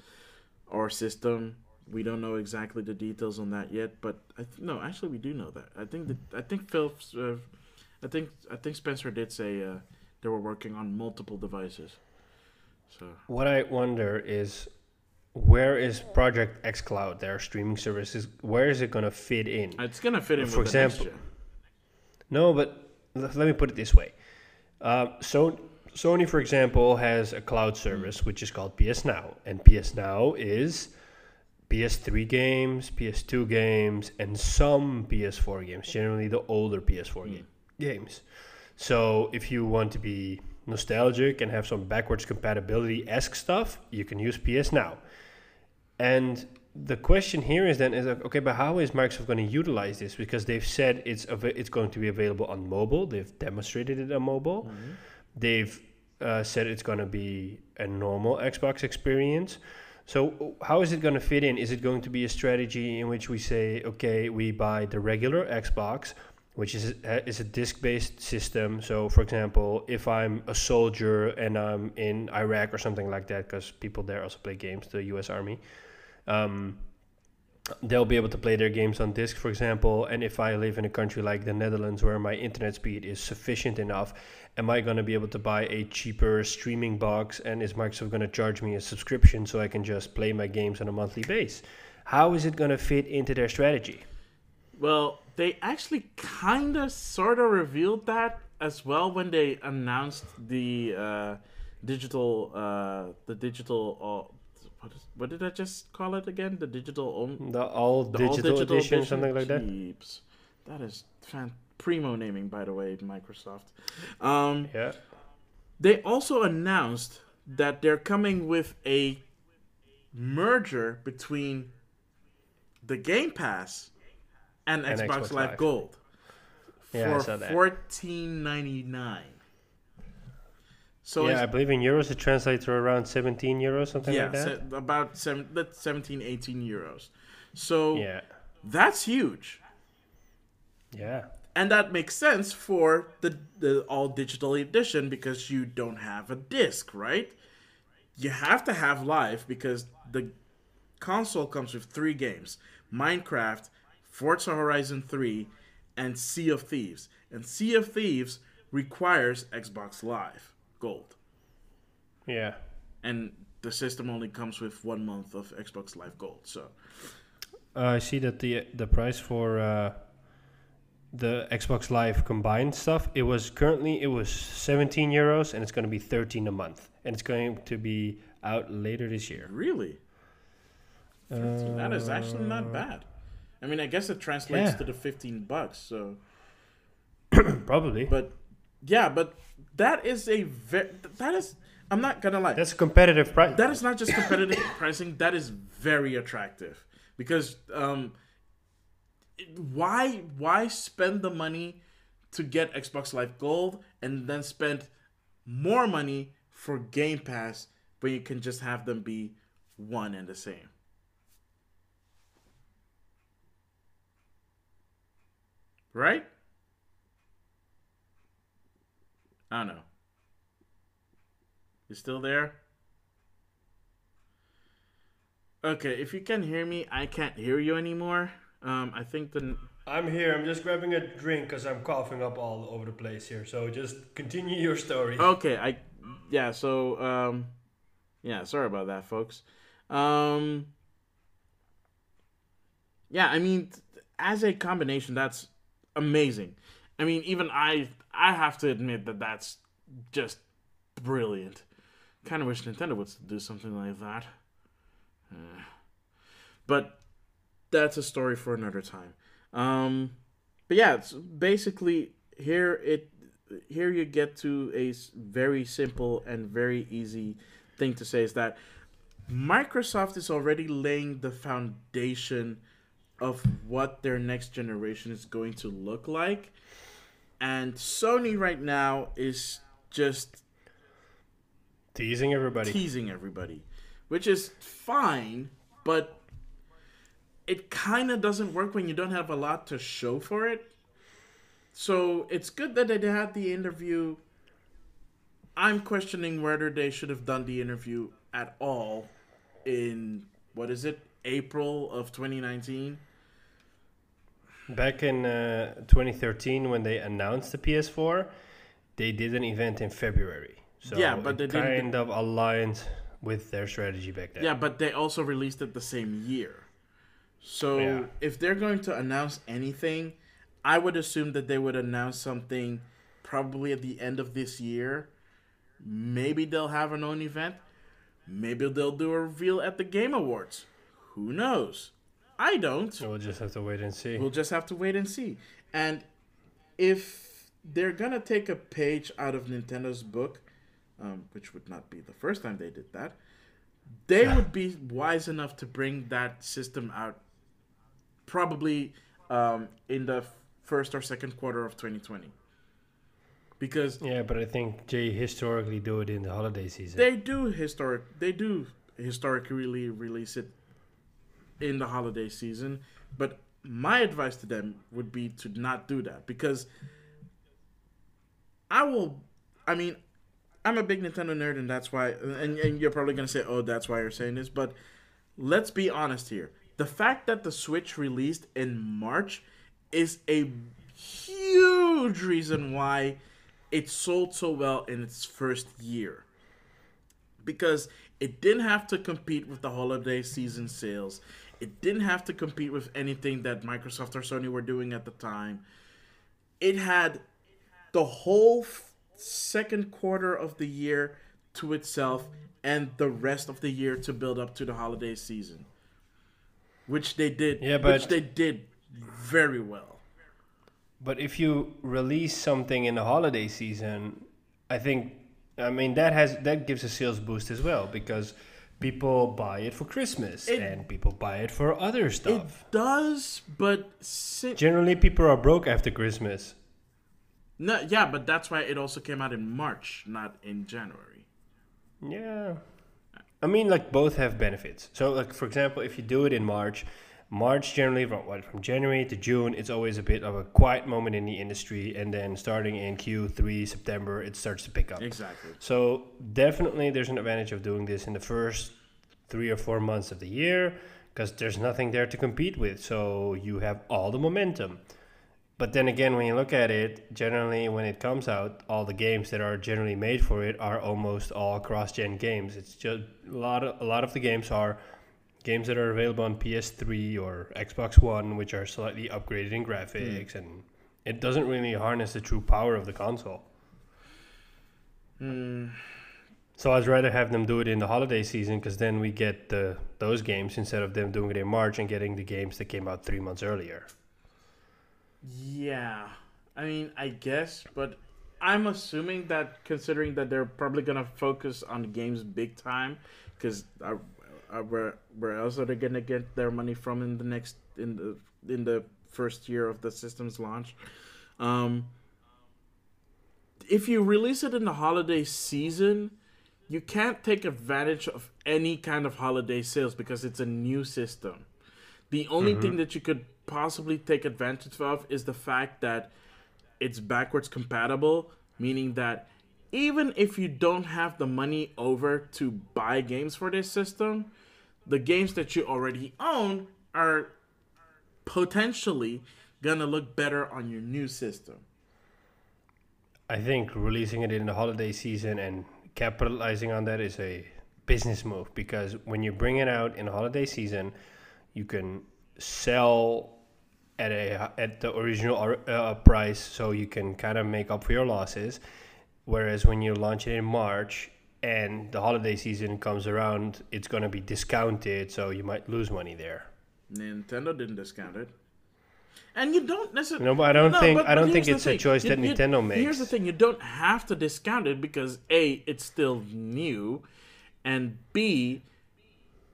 or system. We don't know exactly the details on that yet, but I th- no, actually, we do know that. I think that I think Phil, uh, I think I think Spencer did say uh, they were working on multiple devices. So What I wonder is where is Project X Cloud, their streaming services, where is it going to fit in? it's gonna fit in For with example-. No, but let me put it this way. Uh, so Sony, for example, has a cloud service which is called PS Now, and PS Now is PS3 games, PS2 games, and some PS4 games. Generally, the older PS4 ga- games. So if you want to be nostalgic and have some backwards compatibility esque stuff, you can use PS Now. And the question here is then is like, okay, but how is Microsoft going to utilize this? Because they've said it's av- it's going to be available on mobile. They've demonstrated it on mobile. They've uh, said it's going to be a normal Xbox experience. So how is it going to fit in? Is it going to be a strategy in which we say, okay, we buy the regular Xbox, which is a, is a disc-based system. So, for example, if I'm a soldier and I'm in Iraq or something like that, because people there also play games, the U.S. Army, um, they'll be able to play their games on disc, for example. And if I live in a country like the Netherlands, where my internet speed is sufficient enough, am I going to be able to buy a cheaper streaming box? And is Microsoft going to charge me a subscription so I can just play my games on a monthly base? How is it going to fit into their strategy? Well, they actually kind of sort of revealed that as well when they announced the uh, digital uh, the digital uh, what, is, what did I just call it again? The digital own the all the digital, all digital edition, edition, something like Jeeps. that. That is fan- primo naming, by the way, Microsoft. Um, yeah. They also announced that they're coming with a merger between the Game Pass and, and Xbox, Xbox, Live, Live. Gold yeah, for fourteen ninety nine. So yeah, I believe in euros it translates to around 17 euros, something yeah, like that. Yeah, about seven, 17, 18 euros. So yeah, that's huge. Yeah, and that makes sense for the the all digital edition because you don't have a disc, right? You have to have live because the console comes with three games: Minecraft, Forza Horizon 3, and Sea of Thieves. And Sea of Thieves requires Xbox Live Gold. Yeah. And the system only comes with one month of Xbox Live Gold. So uh, I see that the the price for uh, the Xbox Live combined stuff it was currently it was 17 euros and it's going to be 13 a month and it's going to be out later this year. Really? Uh, that is actually not bad. I mean, I guess it translates yeah. to the 15 bucks, so probably. But yeah, but that is a very that is I'm not gonna lie. That's competitive price. That is not just competitive pricing. That is very attractive because um, why why spend the money to get Xbox Live Gold and then spend more money for Game Pass when you can just have them be one and the same? Right? I don't know. You still there? Okay, if you can hear me, I can't hear you anymore. Um, I think the. I'm here. I'm just grabbing a drink because I'm coughing up all over the place here. So just continue your story. Okay, I. Yeah. So um, yeah. Sorry about that, folks. Um. Yeah, I mean, as a combination, that's amazing. I mean, even I I have to admit that that's just brilliant. Kind of wish Nintendo would do something like that. Uh, but that's a story for another time. Um, but yeah, it's basically here it here you get to a very simple and very easy thing to say is that Microsoft is already laying the foundation of what their next generation is going to look like. And Sony right now is just teasing everybody. Teasing everybody, which is fine, but it kind of doesn't work when you don't have a lot to show for it. So it's good that they had the interview. I'm questioning whether they should have done the interview at all in what is it, April of 2019. Back in uh, 2013, when they announced the PS4, they did an event in February. So yeah, but they kind of aligned with their strategy back then. Yeah, but they also released it the same year. So yeah. if they're going to announce anything, I would assume that they would announce something probably at the end of this year. Maybe they'll have an own event. Maybe they'll do a reveal at the Game Awards. Who knows? I don't. We'll just have to wait and see. We'll just have to wait and see. And if they're gonna take a page out of Nintendo's book, um, which would not be the first time they did that, they would be wise enough to bring that system out probably um, in the first or second quarter of 2020 because yeah but i think they historically do it in the holiday season they do historic they do historically release it in the holiday season, but my advice to them would be to not do that because I will. I mean, I'm a big Nintendo nerd, and that's why. And, and you're probably gonna say, "Oh, that's why you're saying this," but let's be honest here. The fact that the Switch released in March is a huge reason why it sold so well in its first year. Because it didn't have to compete with the holiday season sales. It didn't have to compete with anything that Microsoft or Sony were doing at the time. It had the whole f- second quarter of the year to itself and the rest of the year to build up to the holiday season. Which they did. Yeah, but which they did very well. But if you release something in the holiday season, I think I mean that has that gives a sales boost as well because people buy it for Christmas It- and people buy it for other stuff. It does, but si- Generally, people are broke after Christmas. no, yeah, but that's why it also came out in March, not in January. Yeah. I mean, like both have benefits. So, like for example, if you do it in March, March generally from what from January to June, it's always a bit of a quiet moment in the industry, and then starting in Q3 September, it starts to pick up. Exactly. So definitely, there's an advantage of doing this in the first three or four months of the year because there's nothing there to compete with. So you have all the momentum. But then again, when you look at it, generally when it comes out, all the games that are generally made for it are almost all cross-gen games. It's just a lot of a lot of the games are games that are available on PS3 or Xbox One, which are slightly upgraded in graphics, and it doesn't really harness the true power of the console. Hmm. So I'd rather have them do it in the holiday season because then we get the those games instead of them doing it in March and getting the games that came out three months earlier. Yeah, I mean, I guess, but I'm assuming that considering that they're probably gonna focus on games big time, because uh, where where else are they gonna get their money from in the next in the in the first year of the system's launch? Um, if you release it in the holiday season, you can't take advantage of any kind of holiday sales because it's a new system. The only thing that you could possibly take advantage of is the fact that it's backwards compatible, meaning that even if you don't have the money over to buy games for this system, the games that you already own are potentially gonna look better on your new system. I think releasing it in the holiday season and capitalizing on that is a business move because when you bring it out in holiday season, you can sell at a at the original uh, price, so you can kind of make up for your losses. Whereas when you launch it in March and the holiday season comes around, it's going to be discounted, so you might lose money there. Nintendo didn't discount it. And you don't necessarily. No, but I don't think- I don't think it's a thing. choice that Nintendo makes. Here's the thing: you don't have to discount it because a it's still new, and b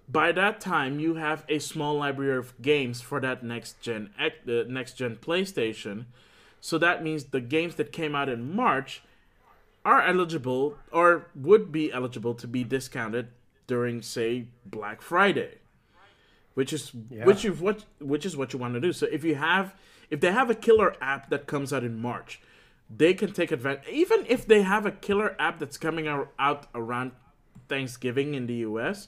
by that time you have a small library of games for that next gen the next gen PlayStation. So that means the games that came out in March are eligible or would be eligible to be discounted during say Black Friday which is Yeah. which is what which is what you want to do. So if you have if they have a killer app that comes out in March, they can take advantage. Even if they have a killer app that's coming out around Thanksgiving in the U.S.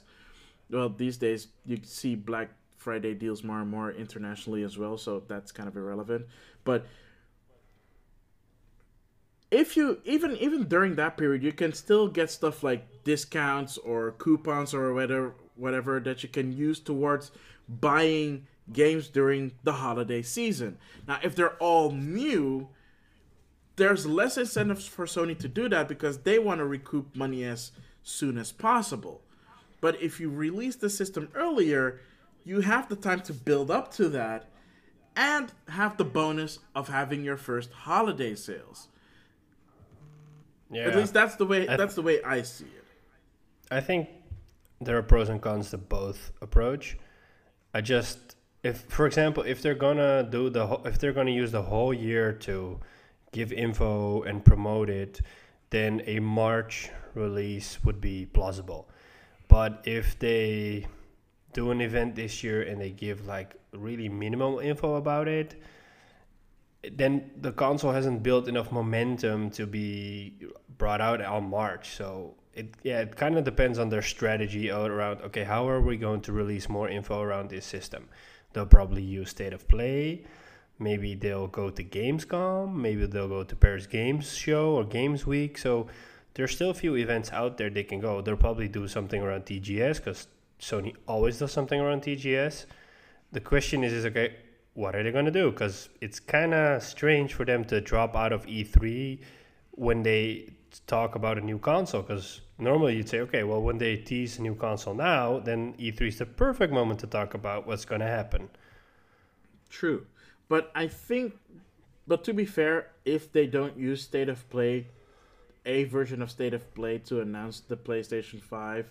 Well, these days you see Black Friday deals more and more internationally as well, so that's kind of irrelevant. But if you even even during that period, you can still get stuff like discounts or coupons or whatever whatever that you can use towards buying games during the holiday season. Now, if they're all new, there's less incentives for Sony to do that because they want to recoup money as soon as possible. But if you release the system earlier, you have the time to build up to that and have the bonus of having your first holiday sales. Yeah. At least that's the way I- that's the way I see it. I think there are pros and cons to both approach. I just if for example, if they're gonna do the whole, if they're gonna use the whole year to give info and promote it, then a March release would be plausible. But if they do an event this year and they give like really minimal info about it, then the console hasn't built enough momentum to be brought out on March. So it yeah, it kind of depends on their strategy around okay, how are we going to release more info around this system? They'll probably use state of play. Maybe they'll go to Gamescom. Maybe they'll go to Paris Games Show or Games Week. So there's still a few events out there they can go. They'll probably do something around TGS because Sony always does something around TGS. The question is, is okay, what are they going to do? Because it's kind of strange for them to drop out of E3 when they talk about a new console. Because normally you'd say, okay, well, when they tease a new console now, then E3 is the perfect moment to talk about what's going to happen. True. But I think, but to be fair, if they don't use State of Play, a version of State of Play to announce the PlayStation 5,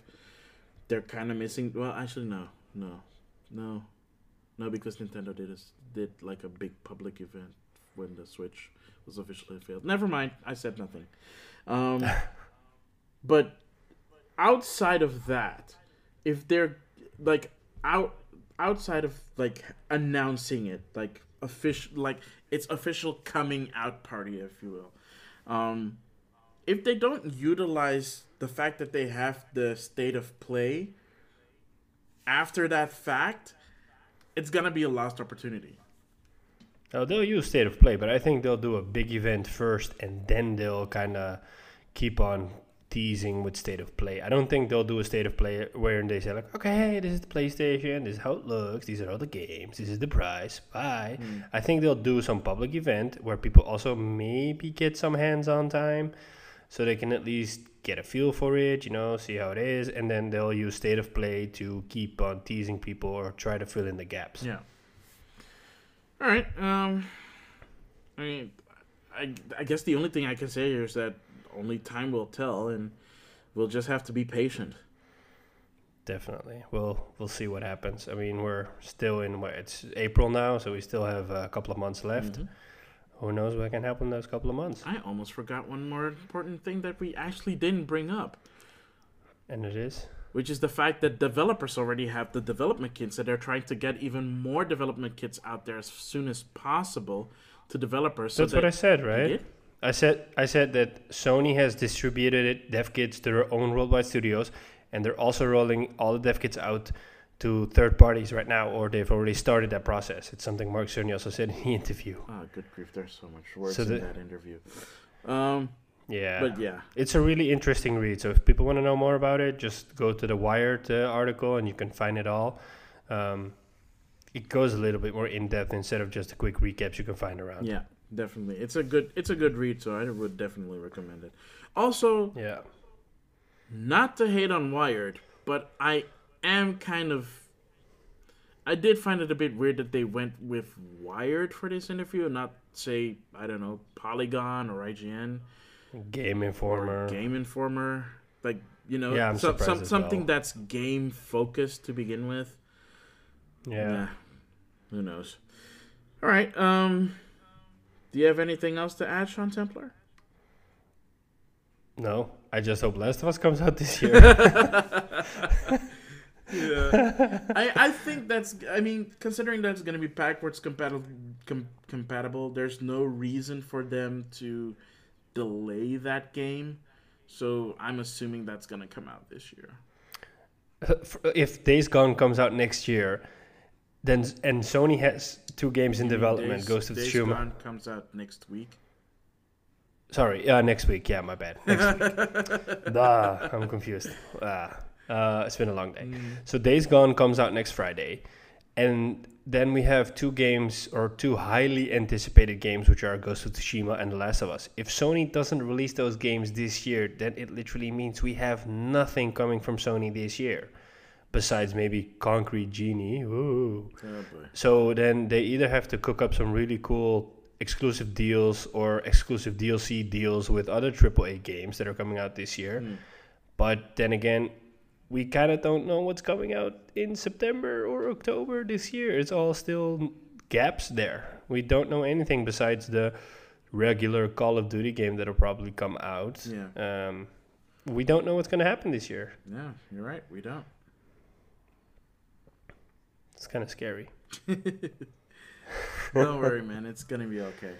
they're kind of missing. Well, actually, no. No. No. No, because Nintendo did a, did like a big public event when the Switch was officially failed. Never mind, I said nothing. Um, but outside of that, if they're like out outside of like announcing it, like official, like it's official coming out party, if you will. Um, if they don't utilize the fact that they have the state of play after that fact, it's gonna be a lost opportunity. Now they'll use state of play, but I think they'll do a big event first, and then they'll kind of keep on teasing with state of play. I don't think they'll do a state of play where they say like, okay, hey, this is the PlayStation, this is how it looks, these are all the games, this is the price, bye. Mm. I think they'll do some public event where people also maybe get some hands-on time, so they can at least get a feel for it, you know, see how it is, and then they'll use state of play to keep on teasing people or try to fill in the gaps. Yeah. All right. Um, I mean, I I guess the only thing I can say here is that only time will tell, and we'll just have to be patient. Definitely, we'll we'll see what happens. I mean, we're still in what it's April now, so we still have a couple of months left. Mm-hmm. Who knows what can happen in those couple of months? I almost forgot one more important thing that we actually didn't bring up. And it is? Which is the fact that developers already have the development kits, and they're trying to get even more development kits out there as soon as possible to developers. That's so what I said, right? I said I said that Sony has distributed it, dev kits to their own worldwide studios, and they're also rolling all the dev kits out to third parties right now, or they've already started that process. It's something Mark Cerny also said in the interview. Oh, good grief! There's so much words so in that interview. Um, yeah, but yeah, it's a really interesting read. So if people want to know more about it, just go to the Wired uh, article, and you can find it all. Um, it goes a little bit more in depth instead of just the quick recaps you can find around. Yeah, definitely. It's a good it's a good read, so I would definitely recommend it. Also, yeah, not to hate on Wired, but I am kind of I did find it a bit weird that they went with Wired for this interview and not say I don't know Polygon or IGN, Game Informer, Game Informer, like you know, yeah, so, some, something well. that's game focused to begin with. Yeah. who knows? All right. Um, do you have anything else to add, Sean Templar? No, I just hope Last of Us comes out this year. yeah, I, I think that's. I mean, considering that's going to be backwards compatible, com- compatible, there's no reason for them to delay that game. So I'm assuming that's going to come out this year. If Days Gone comes out next year, then and Sony has two games in development. Days, Ghost of Tsushima Gone comes out next week. Sorry, uh, next week. Yeah, my bad. Next week. Duh, I'm confused. Ah, uh, it's been a long day. Mm. So Days Gone comes out next Friday, and then we have two games or two highly anticipated games, which are Ghost of Tsushima and The Last of Us. If Sony doesn't release those games this year, then it literally means we have nothing coming from Sony this year besides maybe Concrete Genie. Ooh. Oh so then they either have to cook up some really cool exclusive deals or exclusive DLC deals with other AAA games that are coming out this year. Mm. But then again, we kind of don't know what's coming out in September or October this year. It's all still gaps there. We don't know anything besides the regular Call of Duty game that'll probably come out. Yeah. Um, we don't know what's going to happen this year. Yeah, you're right. We don't. It's kind of scary. Don't worry, man. It's gonna be okay.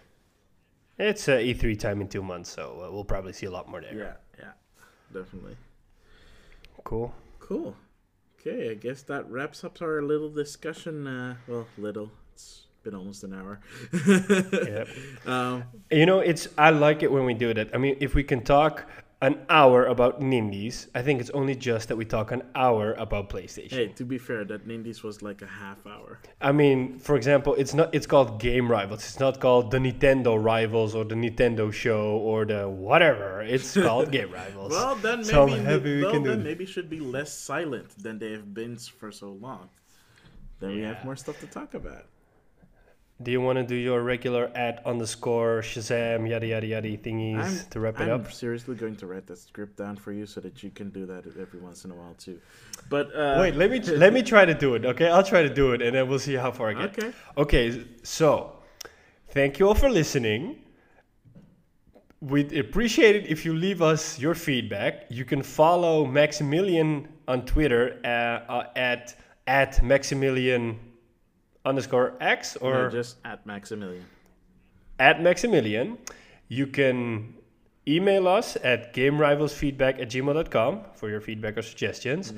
It's uh, E3 time in two months, so uh, we'll probably see a lot more there. Yeah, yeah, definitely. Cool. Cool. Okay, I guess that wraps up our little discussion. Uh, well, little. It's been almost an hour. Yep. um, You know, it's I like it when we do that. I mean, if we can talk an hour about Nindies, I think it's only just that we talk an hour about PlayStation. hey, to be fair, that Nindies was like a half hour. I mean, for example, it's not it's called Game Rivals. It's not called the Nintendo Rivals or the Nintendo Show or the whatever. It's called Game Rivals. Well, then maybe, So we well, then maybe should be less silent than they have been for so long. Then we have more stuff to talk about. Do you want to do your regular at underscore Shazam yada yada yada thingies I'm- to wrap it I'm up? seriously going to write that script down for you so that you can do that every once in a while too. But uh, Wait, let me let me try to do it. Okay, I'll try to do it, and then we'll see how far I get. Okay. Okay, so thank you all for listening. We'd appreciate it if you leave us your feedback. You can follow Maximilian on Twitter uh, uh, at at Maximilian underscore X or No, just at Maximilian. at Maximilian. You can email us at gamerivalsfeedback at gmail.com for your feedback or suggestions.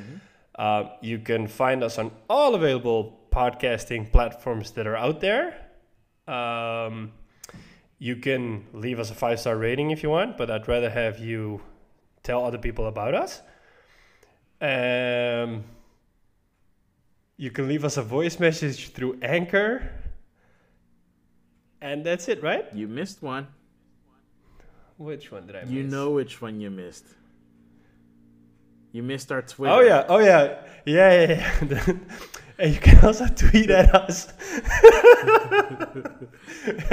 Uh, you can find us on all available podcasting platforms that are out there. Um, you can leave us a five star rating if you want, but I'd rather have you tell other people about us. Um, you can leave us a voice message through Anchor. And that's it, right? You missed one. Which one did I miss? You know which one you missed. You missed our Twitter. Oh yeah, oh yeah, yeah, yeah. yeah. and you can also tweet at us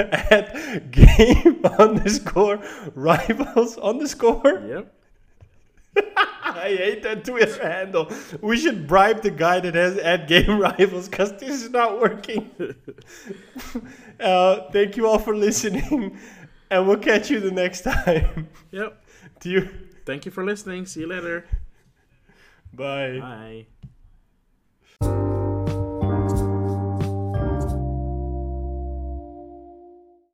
at game underscore rivals underscore. Yep. I hate that Twitter handle. We should bribe the guy that has at game rivals because this is not working. uh, thank you all for listening, and we'll catch you the next time. Yep. Do you? Thank you for listening. See you later. Bye. Bye.